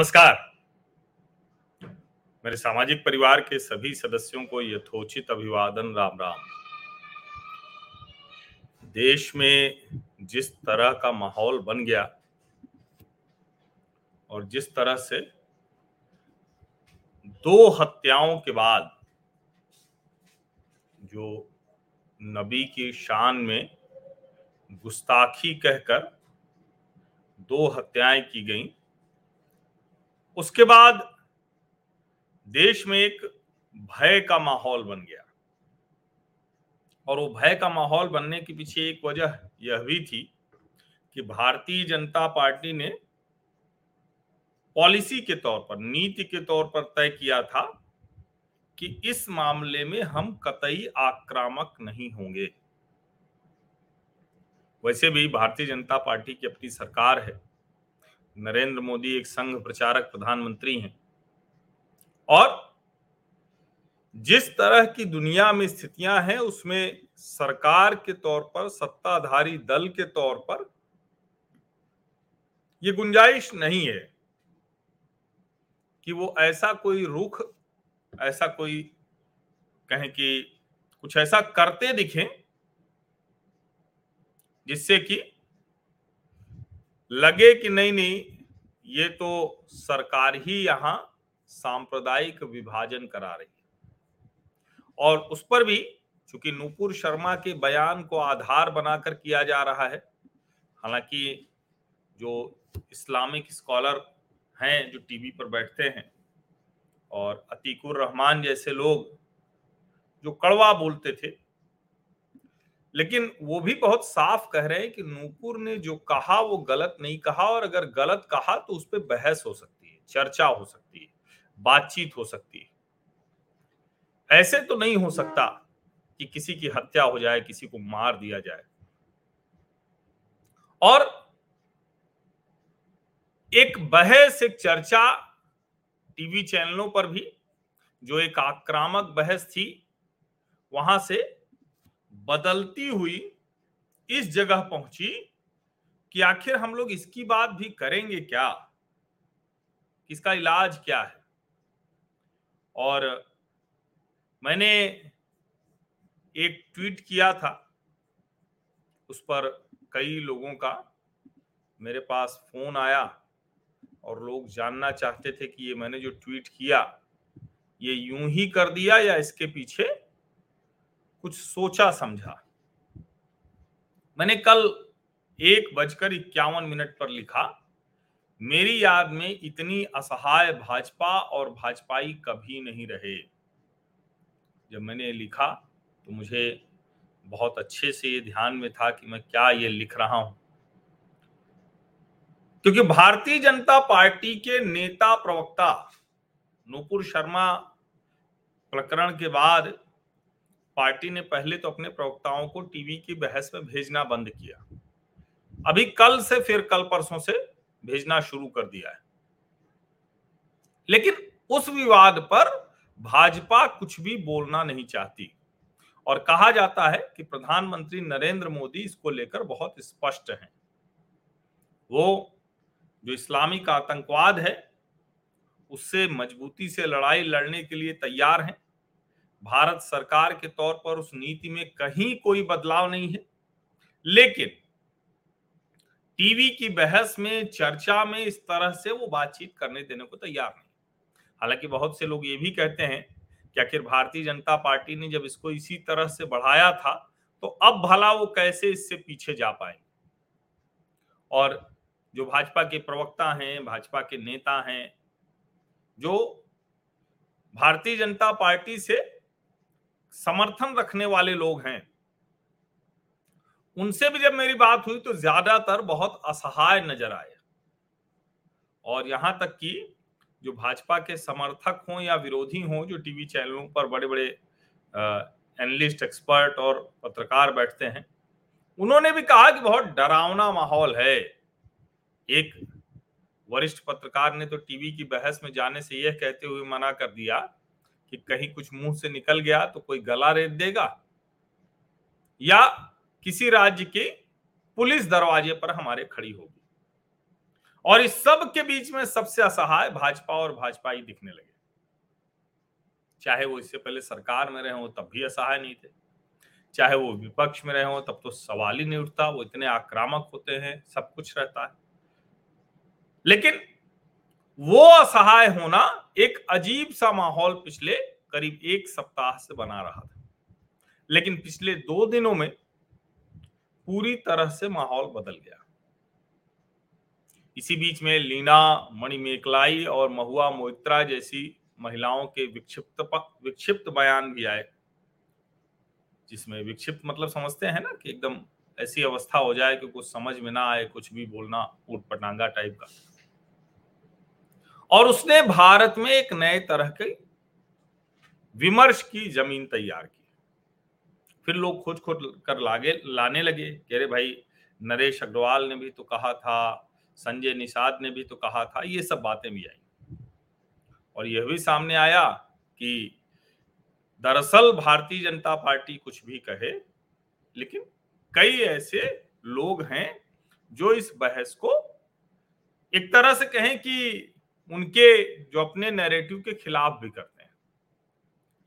नमस्कार। मेरे सामाजिक परिवार के सभी सदस्यों को यथोचित अभिवादन, राम राम। देश में जिस तरह का माहौल बन गया और जिस तरह से दो हत्याओं के बाद जो नबी की शान में गुस्ताखी कहकर दो हत्याएँ की गईं उसके बाद देश में एक भय का माहौल बन गया। और वो भय का माहौल बनने के पीछे एक वजह यह भी थी कि भारतीय जनता पार्टी ने पॉलिसी के तौर पर, नीति के तौर पर तय किया था कि इस मामले में हम कतई आक्रामक नहीं होंगे। वैसे भी भारतीय जनता पार्टी की अपनी सरकार है। नरेंद्र मोदी एक संघ प्रचारक प्रधानमंत्री हैं। और जिस तरह की दुनिया में स्थितियाँ हैं, उसमें सरकार के तौर पर, सत्ताधारी दल के तौर पर यह गुंजाइश नहीं है कि वो ऐसा कोई रुख, ऐसा कोई कहें कि कुछ ऐसा करते दिखें जिससे कि लगे कि नहीं नहीं, ये तो सरकार ही यहाँ सांप्रदायिक विभाजन करा रही है। और उस पर भी चूँकि नूपुर शर्मा के बयान को आधार बनाकर किया जा रहा है, हालाँकि जो इस्लामिक स्कॉलर हैं जो टीवी पर बैठते हैं और अतीकुर रहमान जैसे लोग जो कड़वा बोलते थे लेकिन वो भी बहुत साफ़ कह रहे हैं कि नूपुर ने जो कहा वो गलत नहीं कहा और अगर गलत कहा तो उस पर बहस हो सकती है, चर्चा हो सकती है, बातचीत हो सकती है। ऐसे तो नहीं हो सकता कि किसी की हत्या हो जाए, किसी को मार दिया जाए। और एक बहस, एक चर्चा टीवी चैनलों पर भी, जो एक आक्रामक बहस थी, वहाँ से बदलती हुई इस जगह पहुँची कि आखिर हम लोग इसकी बात भी करेंगे क्या? इसका इलाज क्या है? और मैंने एक ट्वीट किया था, उस पर कई लोगों का मेरे पास फ़ोन आया और लोग जानना चाहते थे कि ये मैंने जो ट्वीट किया, ये यूँ ही कर दिया या इसके पीछे कुछ सोचा, समझा। मैंने कल एक बजकर इक्यावन मिनट पर लिखा, मेरी याद में इतनी असहाय भाजपा और भाजपाई कभी नहीं रहे। जब मैंने लिखा तो मुझे बहुत अच्छे से ये ध्यान में था कि मैं क्या ये लिख रहा हूँ। क्योंकि भारतीय जनता पार्टी के नेता प्रवक्ता नूपुर शर्मा प्रकरण के बाद पार्टी ने पहले तो अपने प्रवक्ताओं को टीवी की बहस में भेजना बंद किया। अभी कल से फिर कल परसों से भेजना शुरू कर दिया है। लेकिन उस विवाद पर भाजपा कुछ भी बोलना नहीं चाहती। और कहा जाता है कि प्रधानमंत्री नरेंद्र मोदी इसको लेकर बहुत स्पष्ट हैं। वो जो इस्लामिक आतंकवाद है, उससे मजबूती से लड़ाई लड़ने के लिए तैयार हैं। भारत सरकार के तौर पर उस नीति में कहीं कोई बदलाव नहीं है। लेकिन टीवी की बहस में, चर्चा में इस तरह से वो बातचीत करने देने को तैयार नहीं हालाँकि बहुत से लोग ये भी कहते हैं कि आखिर भारतीय जनता पार्टी ने जब इसको इसी तरह से बढ़ाया था तो अब भला वो कैसे इससे पीछे जा पाए और जो भाजपा के प्रवक्ता हैं, भाजपा के नेता हैं, जो भारतीय जनता पार्टी से समर्थन रखने वाले लोग हैं। उनसे भी जब मेरी बात हुई तो ज़्यादातर बहुत असहाय नज़र आए। और यहाँ तक कि जो भाजपा के समर्थक हों या विरोधी हों, जो टीवी चैनलों पर बड़े बड़े एनालिस्ट एक्सपर्ट और पत्रकार बैठते हैं, उन्होंने भी कहा कि बहुत डरावना माहौल है। एक वरिष्ठ पत्रकार ने तो टीवी की बहस में जाने से यह कहते हुए मना कर दिया कि कहीं कुछ मुँह से निकल गया तो कोई गला रेत देगा? या किसी राज्य के पुलिस दरवाजे पर हमारे खड़ी होगी? और इस सब के बीच में सबसे असहाय भाजपा और भाजपा ही दिखने लगे। चाहे वो इससे पहले सरकार में रहे हो, तब भी असहाय नहीं थे। चाहे वो विपक्ष में रहे हो, तब तो सवाल ही नहीं उठता, वो इतने आक्रामक होते हैं, सब कुछ रहता है। लेकिन वो असहाय होना एक अजीब सा माहौल पिछले करीब एक सप्ताह से बना रहा था। लेकिन पिछले दो दिनों में पूरी तरह से माहौल बदल गया। इसी बीच में लीना मणिमेकलाई और महुआ मोइत्रा जैसी महिलाओं के विक्षिप्त विक्षिप्त बयान भी आए। जिसमें विक्षिप्त मतलब समझते हैं ना कि एकदम ऐसी अवस्था हो जाए कि कुछ समझ में ना आए, कुछ भी बोलना ऊट पटांगा टाइप का। और उसने भारत में एक नए तरह के विमर्श की ज़मीन तैयार की। फिर लोग खोज खोज कर लागे, लाने लगे कह रहे भाई, नरेश अग्रवाल ने भी तो कहा था, संजय निषाद ने भी तो कहा था, ये सब बातें भी आई। और यह भी सामने आया कि दरअसल भारतीय जनता पार्टी कुछ भी कहे, लेकिन कई ऐसे लोग हैं जो इस बहस को एक तरह से कहें कि उनके जो अपने नैरेटिव के खिलाफ भी करते हैं।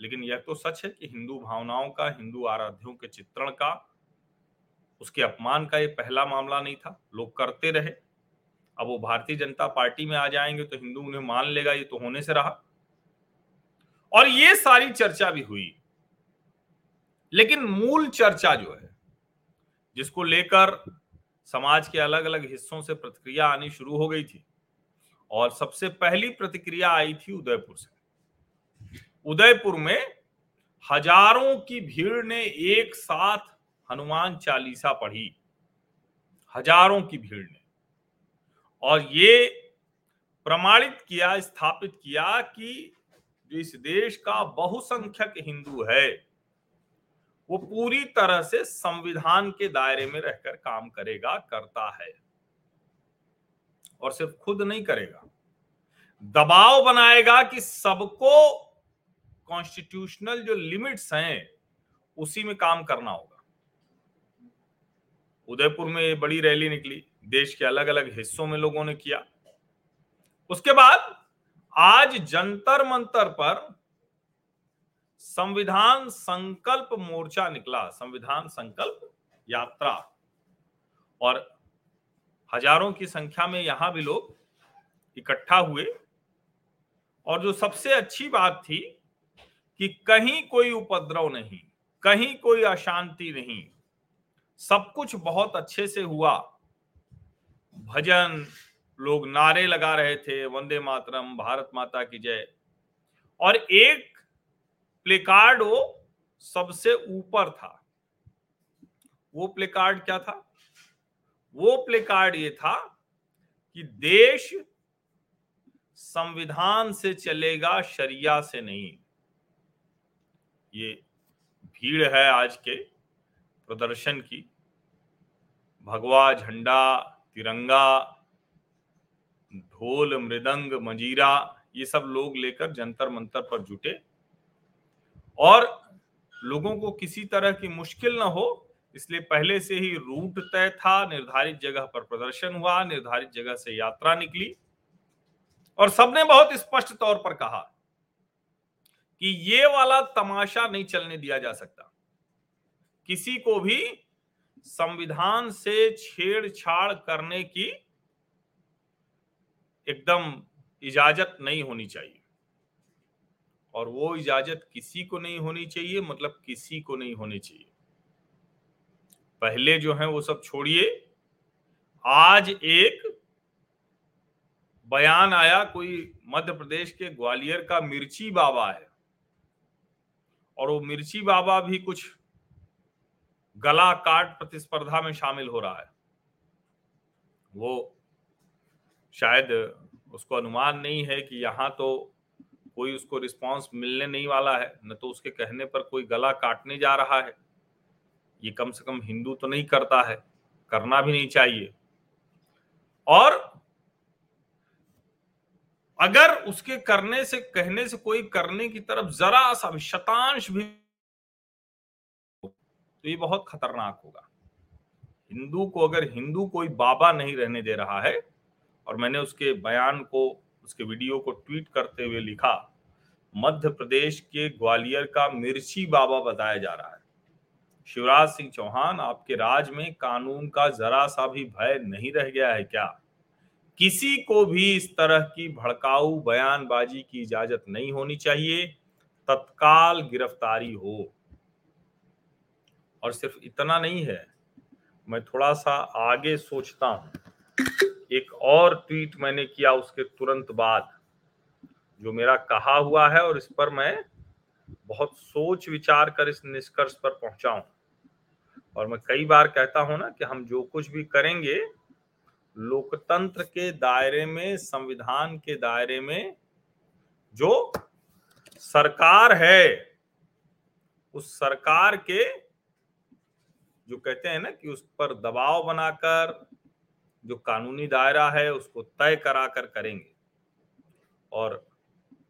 लेकिन यह तो सच है कि हिंदू भावनाओं का, हिंदू आराध्यों के चित्रण का, उसके अपमान का ये पहला मामला नहीं था। लोग करते रहे। अब वो भारतीय जनता पार्टी में आ जाएँगे तो हिंदू उन्हें मान लेगा, ये तो होने से रहा। और ये सारी चर्चा भी हुई। लेकिन मूल चर्चा जो है, जिसको लेकर समाज के अलग अलग हिस्सों से प्रतिक्रिया आनी शुरू हो गई थी और सबसे पहली प्रतिक्रिया आई थी उदयपुर से। उदयपुर में हज़ारों की भीड़ ने एक साथ हनुमान चालीसा पढ़ी। हज़ारों की भीड़ ने। और ये प्रमाणित किया, स्थापित किया कि जो इस देश का बहुसंख्यक हिंदू है, वो पूरी तरह से संविधान के दायरे में रहकर काम करेगा, करता है। और सिर्फ़ खुद नहीं करेगा। दबाव बनाएगा कि सबको कॉन्स्टिट्यूशनल जो लिमिट्स हैं, उसी में काम करना होगा। उदयपुर में बड़ी रैली निकली, देश के अलग अलग हिस्सों में लोगों ने किया। उसके बाद आज जंतर मंतर पर संविधान संकल्प मोर्चा निकला, संविधान संकल्प यात्रा। और हज़ारों की संख्या में यहाँ भी लोग इकट्ठा हुए। और जो सबसे अच्छी बात थी कि कहीं कोई उपद्रव नहीं, कहीं कोई अशांति नहीं, सब कुछ बहुत अच्छे से हुआ। भजन, लोग नारे लगा रहे थे, वंदे मातरम, भारत माता की जय। और एक प्लेकार्ड वो सबसे ऊपर था। वो प्लेकार्ड क्या था? वो प्ले कार्ड ये था कि देश संविधान से चलेगा, शरिया से नहीं। ये भीड़ है आज के प्रदर्शन की। भगवा झंडा, तिरंगा, ढोल, मृदंग, मजीरा, ये सब लोग लेकर जंतर मंतर पर जुटे। और लोगों को किसी तरह की मुश्किल ना हो इसलिए पहले से ही रूट तय था, निर्धारित जगह पर प्रदर्शन हुआ, निर्धारित जगह से यात्रा निकली। और सबने बहुत स्पष्ट तौर पर कहा कि ये वाला तमाशा नहीं चलने दिया जा सकता। किसी को भी संविधान से छेड़छाड़ करने की एकदम इजाज़त नहीं होनी चाहिए। और वो इजाज़त किसी को नहीं होनी चाहिए मतलब किसी को नहीं होनी चाहिए। पहले जो है वो सब छोड़िए। आज एक बयान आया, कोई मध्य प्रदेश के ग्वालियर का मिर्ची बाबा है। और वो मिर्ची बाबा भी कुछ गला काट प्रतिस्पर्धा में शामिल हो रहा है। वो शायद उसको अनुमान नहीं है कि यहाँ तो कोई उसको रिस्पांस मिलने नहीं वाला है, न तो उसके कहने पर कोई गला काटने जा रहा है। ये कम से कम हिंदू तो नहीं करता है, करना भी नहीं चाहिए। और अगर उसके करने से, कहने से कोई करने की तरफ़ जरा सा शतांश भी तो ये बहुत खतरनाक होगा। हिंदू को, अगर हिंदू कोई बाबा नहीं रहने दे रहा है, और मैंने उसके बयान को, उसके वीडियो को ट्वीट करते हुए लिखा, मध्य प्रदेश के ग्वालियर का मिर्ची बाबा बताया जा रहा है। शिवराज सिंह चौहान, आपके राज में कानून का जरा सा भी भय नहीं रह गया है क्या? किसी को भी इस तरह की भड़काऊ बयानबाजी की इजाज़त नहीं होनी चाहिए। तत्काल गिरफ्तारी हो। और सिर्फ़ इतना नहीं है, मैं थोड़ा सा आगे सोचता हूँ। एक और ट्वीट मैंने किया उसके तुरंत बाद, जो मेरा कहा हुआ है और इस पर मैं बहुत सोच विचार कर इस निष्कर्ष पर पहुँचा हूँ। और मैं कई बार कहता हूँ ना कि हम जो कुछ भी करेंगे, लोकतंत्र के दायरे में, संविधान के दायरे में जो सरकार है, उस सरकार के जो कहते हैं ना कि उस पर दबाव बनाकर, जो कानूनी दायरा है, उसको तय करा कर करेंगे। और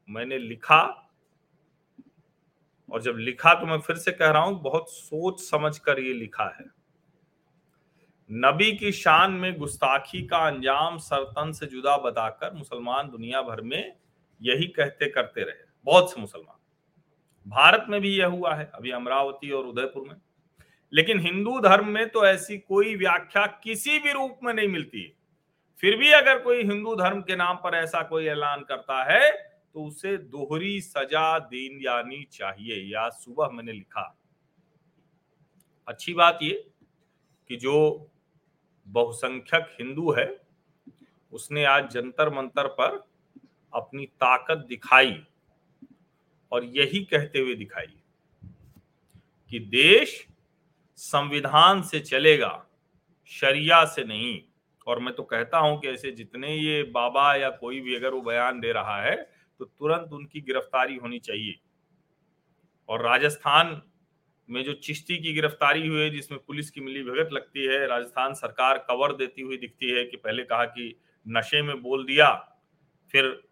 मैंने लिखा और जब लिखा तो मैं फिर से कह रहा हूँ, बहुत सोच समझ कर ये लिखा है। नबी की शान में गुस्ताखी का अंजाम सरतन से जुदा बताकर मुसलमान दुनिया भर में यही कहते करते रहे, बहुत से मुसलमान। भारत में भी यह हुआ है, अभी अमरावती और उदयपुर में। लेकिन हिंदू धर्म में तो ऐसी कोई व्याख्या किसी भी रूप में नहीं मिलती। फिर भी अगर कोई हिंदू धर्म के नाम पर ऐसा कोई ऐलान करता है तो उसे दोहरी सजा देन यानी चाहिए, या सुबह मैंने लिखा। अच्छी बात ये कि जो बहुसंख्यक हिंदू है, उसने आज जंतर मंतर पर अपनी ताकत दिखाई और यही कहते हुए दिखाई कि देश संविधान से चलेगा, शरिया से नहीं। और मैं तो कहता हूँ कि ऐसे जितने ये बाबा या कोई भी अगर वो बयान दे रहा है तो तुरंत उनकी गिरफ्तारी होनी चाहिए। और राजस्थान में जो चिश्ती की गिरफ्तारी हुई है, जिसमें पुलिस की मिली भगत लगती है, राजस्थान सरकार कवर देती हुई दिखती है कि पहले कहा कि नशे में बोल दिया, फिर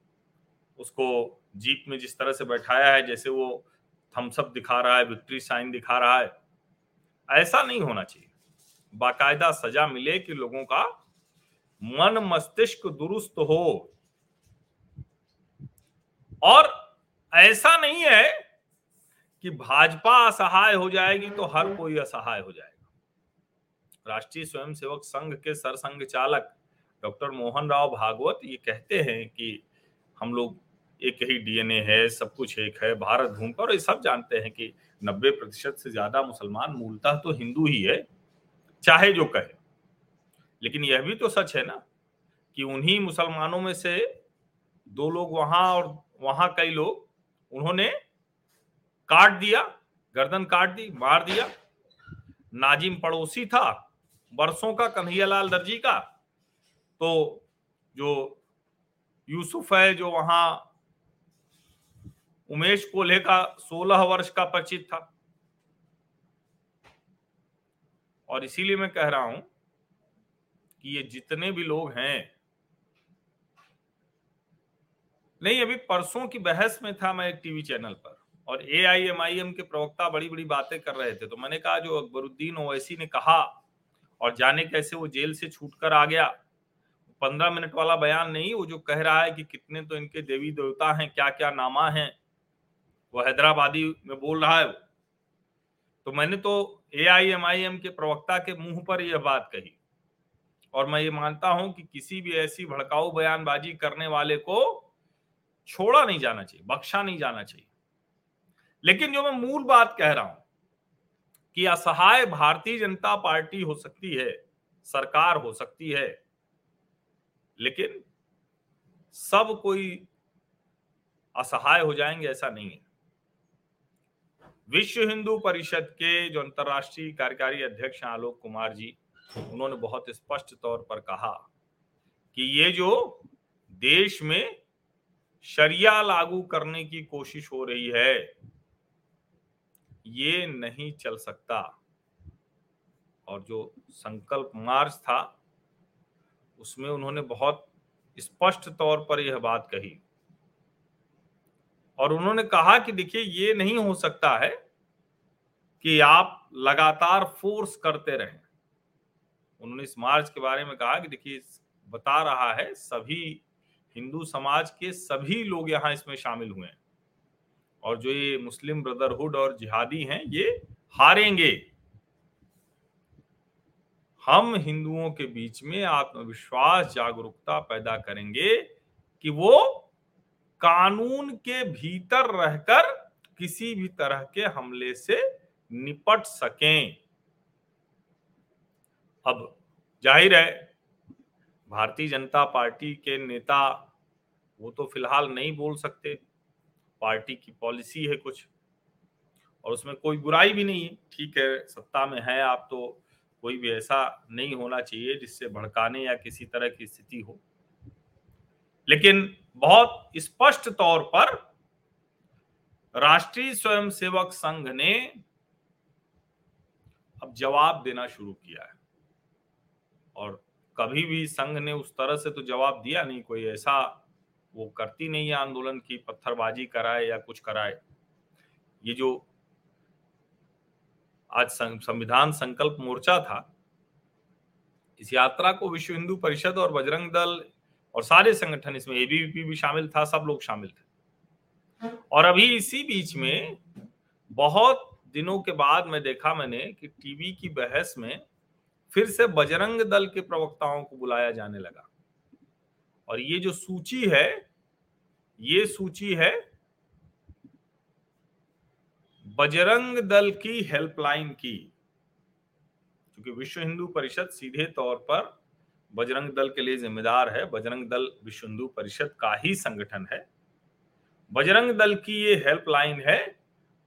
उसको जीप में जिस तरह से बैठाया है, जैसे वो थम्सअप दिखा रहा है विक्ट्री साइन दिखा रहा है, ऐसा नहीं होना चाहिए। बाकायदा सजा मिले कि लोगों का मन मस्तिष्क दुरुस्त हो और ऐसा नहीं है कि भाजपा असहाय हो जाएगी तो हर कोई असहाय हो जाएगा। राष्ट्रीय स्वयंसेवक संघ के सरसंघ चालक डॉक्टर मोहन राव भागवत ये कहते हैं कि हम लोग एक ही डीएनए है, सब कुछ एक है, भारत भूमि पर। ये सब जानते हैं कि 90 प्रतिशत से ज़्यादा मुसलमान मूलतः तो हिंदू ही है, चाहे जो कहे। लेकिन यह भी तो सच है ना कि उन्हीं मुसलमानों में से दो लोग वहाँ और वहाँ कई लोग, उन्होंने काट दिया, गर्दन काट दी, मार दिया। नाजिम पड़ोसी था, बरसों का कन्हैयालाल दर्जी का। तो जो यूसुफ है, जो वहाँ उमेश कोल्हे का सोलह वर्ष का परिचित था। और इसीलिए मैं कह रहा हूँ कि ये जितने भी लोग हैं नहीं, अभी परसों की बहस में था मैं एक टीवी चैनल पर और ए आई एम आई एम के प्रवक्ता बड़ी बड़ी बातें कर रहे थे। तो मैंने कहा, जो अकबरुद्दीन ओवैसी ने कहा और जाने कैसे वो जेल से छूट कर आ गया, पंद्रह मिनट वाला बयान नहीं, वो जो कह रहा है कि कितने तो इनके देवी देवता हैं क्या क्या नामा है, वो हैदराबादी में बोल रहा है तो मैंने तो ए आई एम आई एम के प्रवक्ता के मुँह पर यह बात कही और मैं ये मानता हूँ कि किसी भी ऐसी भड़काऊ बयानबाजी करने वाले को छोड़ा नहीं जाना चाहिए, बख्शा नहीं जाना चाहिए। लेकिन जो मैं मूल बात कह रहा हूँ कि असहाय भारतीय जनता पार्टी हो सकती है, सरकार हो सकती है, लेकिन सब कोई असहाय हो जाएँगे ऐसा नहीं है। विश्व हिंदू परिषद के जो अंतरराष्ट्रीय कार्यकारी अध्यक्ष आलोक कुमार जी, उन्होंने बहुत स्पष्ट तौर पर कहा कि ये जो देश में शरिया लागू करने की कोशिश हो रही है। ये नहीं चल सकता। और जो संकल्प मार्च था, उसमें उन्होंने बहुत स्पष्ट तौर पर यह बात कही। और उन्होंने कहा कि देखिए, ये नहीं हो सकता है कि आप लगातार फोर्स करते रहें। उन्होंने इस मार्च के बारे में कहा कि देखिए, बता रहा है सभी हिंदू समाज के सभी लोग यहाँ इसमें शामिल हुए हैं। और जो ये मुस्लिम ब्रदरहुड और जिहादी हैं, ये हारेंगे। हम हिंदुओं के बीच में आत्मविश्वास, जागरूकता पैदा करेंगे कि वो कानून के भीतर रहकर किसी भी तरह के हमले से निपट सकें। अब ज़ाहिर है भारतीय जनता पार्टी के नेता, वो तो फ़िलहाल नहीं बोल सकते। पार्टी की पॉलिसी है कुछ, और उसमें कोई बुराई भी नहीं है। ठीक है, सत्ता में है आप तो कोई भी ऐसा नहीं होना चाहिए जिससे भड़काने या किसी तरह की स्थिति हो। लेकिन बहुत स्पष्ट तौर पर राष्ट्रीय स्वयंसेवक संघ ने अब जवाब देना शुरू किया है। और कभी भी संघ ने उस तरह से तो जवाब दिया नहीं, कोई ऐसा वो करती नहीं है आंदोलन की, पत्थरबाजी कराए या कुछ कराए। ये जो आज संविधान संकल्प मोर्चा था, इस यात्रा को विश्व हिंदू परिषद और बजरंग दल और सारे संगठन इसमें एबीवीपी भी शामिल था, सब लोग शामिल थे। और अभी इसी बीच में बहुत दिनों के बाद मैं देखा मैंने कि टीवी की बहस में फिर से बजरंग दल के प्रवक्ताओं को बुलाया जाने लगा। और ये जो सूची है, ये सूची है बजरंग दल की हेल्पलाइन की, क्योंकि विश्व हिंदू परिषद सीधे तौर पर बजरंग दल के लिए जिम्मेदार है। बजरंग दल विश्व हिंदू परिषद का ही संगठन है। बजरंग दल की ये हेल्पलाइन है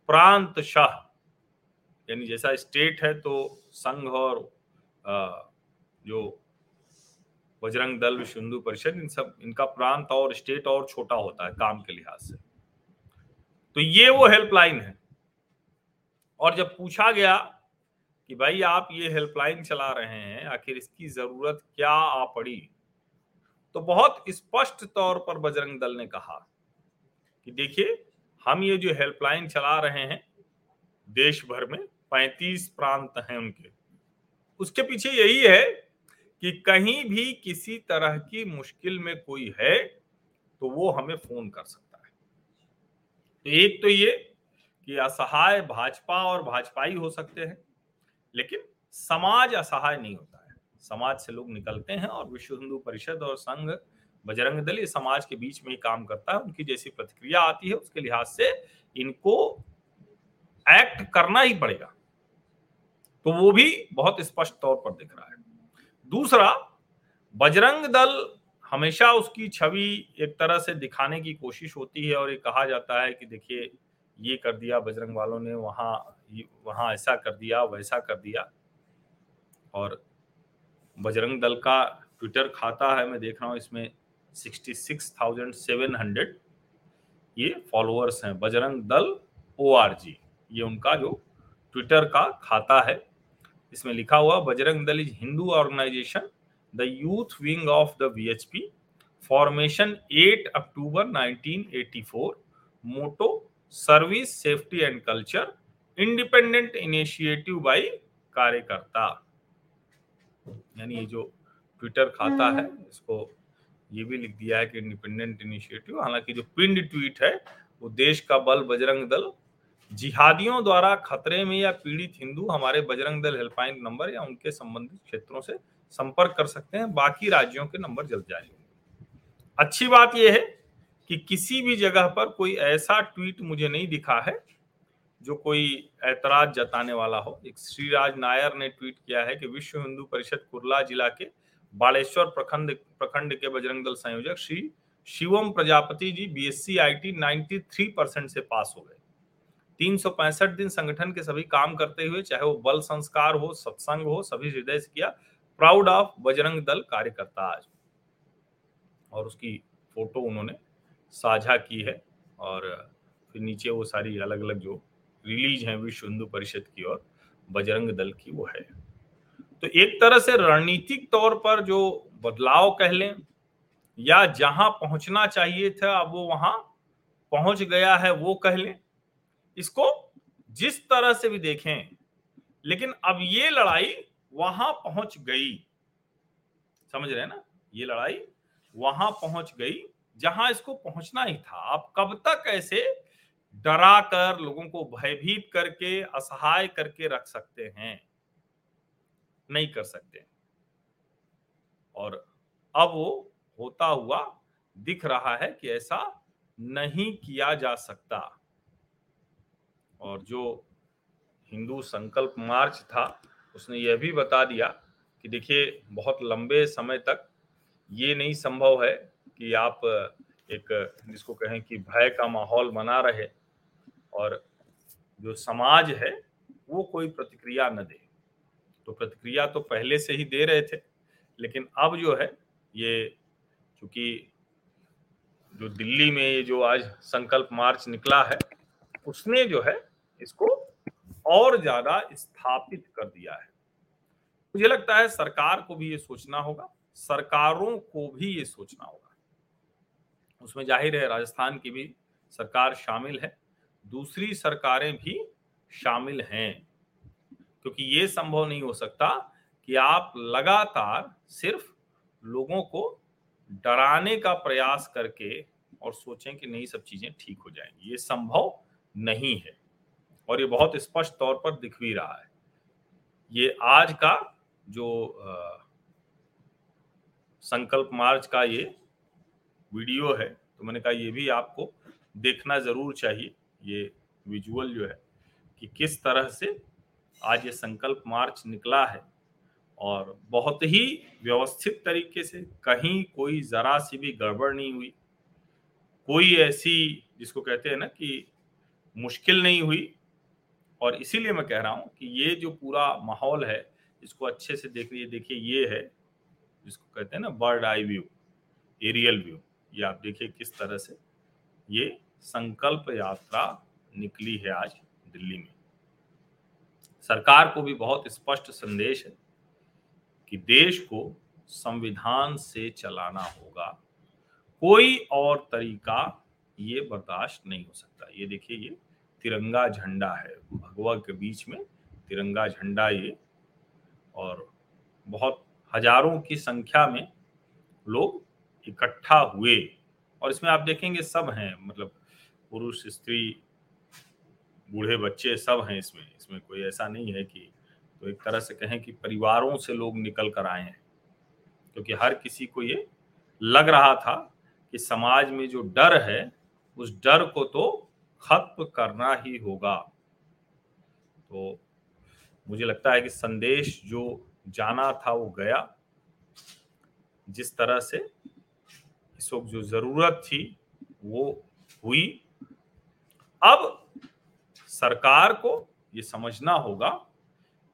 प्रांत शाह। यानी जैसा स्टेट है तो संघ और जो बजरंग दल विश्व हिंदू परिषद, इन सब, इनका प्रांत और स्टेट और छोटा होता है काम के लिहाज से। तो ये वो हेल्पलाइन है। और जब पूछा गया कि भाई आप ये हेल्पलाइन चला रहे हैं, आखिर इसकी ज़रूरत क्या आ पड़ी? तो बहुत स्पष्ट तौर पर बजरंग दल ने कहा कि देखिए, हम ये जो हेल्पलाइन चला रहे हैं, देश भर में 35 प्रांत हैं उनके। उसके पीछे यही है कि कहीं भी किसी तरह की मुश्किल में कोई है तो वो हमें फ़ोन कर सकता है। तो एक तो ये कि असहाय भाजपा और भाजपाई हो सकते हैं, लेकिन समाज असहाय नहीं होता है। समाज से लोग निकलते हैं और विश्व हिंदू परिषद और संघ बजरंग दल ये समाज के बीच में ही काम करता है। उनकी जैसी प्रतिक्रिया आती है, उसके लिहाज से इनको एक्ट करना ही पड़ेगा। तो वो भी बहुत स्पष्ट तौर पर दिख रहा है। दूसरा, बजरंग दल हमेशा उसकी छवि एक तरह से दिखाने की कोशिश होती है और ये कहा जाता है कि देखिए, ये कर दिया बजरंग वालों ने, वहाँ वहाँ ऐसा कर दिया, वैसा कर दिया। और बजरंग दल का ट्विटर खाता है, मैं देख रहा हूँ इसमें sixty six thousand seven hundred ये फॉलोअर्स हैं। बजरंग दल ओआरजी ये उनका जो ट्विटर का खाता है। इसमें लिखा हुआ Bajrang Dal is Hindu organisation the youth wing of the VHP formation 8 October 1984 motto service safety and culture independent initiative by karyakarta. यानी ये जो ट्विटर खाता है इसको ये भी लिख दिया है कि इंडिपेंडेंट इनिशिएटिव हालाँकि जो पिंड ट्वीट है वो देश का बल बजरंग दल जिहादियों द्वारा खतरे में या पीड़ित हिंदू हमारे बजरंग दल हेल्पलाइन नंबर या उनके संबंधित क्षेत्रों से संपर्क कर सकते हैं, बाकी राज्यों के नंबर जल्द जारी होंगे। अच्छी बात यह है कि किसी भी जगह पर कोई ऐसा ट्वीट मुझे नहीं दिखा है जो कोई ऐतराज जताने वाला हो। एक श्रीराज नायर ने ट्वीट किया है कि विश्व हिंदू परिषद कुरला जिला के बालेश्वर प्रखंड प्रखंड के बजरंग दल संयोजक Shri Shivam Prajapati ji BSc IT 93 percent से पास हो गए। तीन सौ पैंसठ दिन संगठन के सभी काम करते हुए, चाहे वो बल संस्कार हो, सत्संग हो, सभी हृदय से किया, प्राउड ऑफ़ बजरंग दल कार्यकर्ता आज। और उसकी फ़ोटो उन्होंने साझा की है, और फिर नीचे वो सारी अलग अलग जो रिलीज़ है, विश्व हिंदू परिषद की और बजरंग दल की वो है। तो एक तरह से रणनीतिक तौर पर जो बदलाव कह लें, या जहाँ पहुँचना चाहिए था, अब वो वहाँ पहुँच गया है, वो कह लें इसको जिस तरह से भी देखें, लेकिन अब ये लड़ाई वहाँ पहुँच गई। समझ रहे हैं ना? ये लड़ाई वहाँ पहुँच गई, जहाँ इसको पहुँचना ही था। आप कब तक ऐसे डरा कर लोगों को भयभीत करके, असहाय करके रख सकते हैं? नहीं कर सकते। और अब वो होता हुआ दिख रहा है कि ऐसा नहीं किया जा सकता। और जो हिंदू संकल्प मार्च था, उसने यह भी बता दिया कि देखिए, बहुत लंबे समय तक ये नहीं संभव है कि आप एक, जिसको कहें कि भय का माहौल बना रहे और जो समाज है, वो कोई प्रतिक्रिया न दे। तो प्रतिक्रिया तो पहले से ही दे रहे थे, लेकिन अब जो है, ये चूँकि जो दिल्ली में ये जो आज संकल्प मार्च निकला है उसने जो है इसको और ज़्यादा स्थापित कर दिया है। मुझे लगता है सरकार को भी ये सोचना होगा, सरकारों को भी ये सोचना होगा। उसमें ज़ाहिर है राजस्थान की भी सरकार शामिल है, दूसरी सरकारें भी शामिल हैं, क्योंकि ये संभव नहीं हो सकता कि आप लगातार सिर्फ़ लोगों को डराने का प्रयास करके और सोचें कि नहीं, सब चीज़ें ठीक हो जाएँगी। ये संभव नहीं है। और ये बहुत स्पष्ट तौर पर दिख भी रहा है। ये आज का जो आ, संकल्प मार्च का ये वीडियो है तो मैंने कहा ये भी आपको देखना ज़रूर चाहिए। ये विजुअल जो है कि किस तरह से आज ये संकल्प मार्च निकला है। और बहुत ही व्यवस्थित तरीके से कहीं कोई जरा सी भी गड़बड़ नहीं हुई। कोई ऐसी जिसको कहते हैं ना कि मुश्किल नहीं हुई। और इसीलिए मैं कह रहा हूँ कि ये जो पूरा माहौल है, इसको अच्छे से देख लीजिए देखिए ये है, जिसको कहते हैं ना bird eye view aerial view ये आप देखिए किस तरह से ये संकल्प यात्रा निकली है आज दिल्ली में। सरकार को भी बहुत स्पष्ट संदेश है कि देश को संविधान से चलाना होगा। कोई और तरीका ये बर्दाश्त नहीं हो सकता। ये देखिए, ये तिरंगा झंडा है। भगवा के बीच में तिरंगा झंडा ये और बहुत हज़ारों की संख्या में लोग इकट्ठा हुए और इसमें आप देखेंगे सब हैं मतलब पुरुष, स्त्री, बूढ़े बच्चे सब हैं इसमें। इसमें कोई ऐसा नहीं है कि तो एक तरह से कहें कि परिवारों से लोग निकल कर आए हैं। क्योंकि हर किसी को ये लग रहा था कि समाज में जो डर है उस डर को तो खत्म करना ही होगा। तो मुझे लगता है कि संदेश जो जाना था वो गया। जिस तरह से इस वक्त जो ज़रूरत थी वो हुई। अब सरकार को ये समझना होगा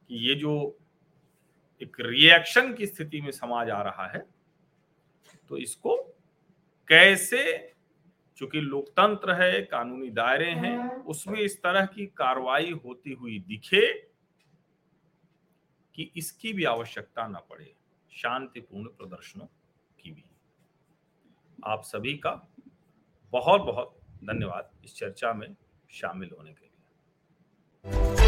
कि ये जो एक रिएक्शन की स्थिति में समाज आ रहा है तो इसको कैसे चूँकि लोकतंत्र है कानूनी दायरे हैं उसमें इस तरह की कार्रवाई होती हुई दिखे कि इसकी भी आवश्यकता ना पड़े शांतिपूर्ण प्रदर्शनों की भी। आप सभी का बहुत बहुत धन्यवाद इस चर्चा में शामिल होने के लिए।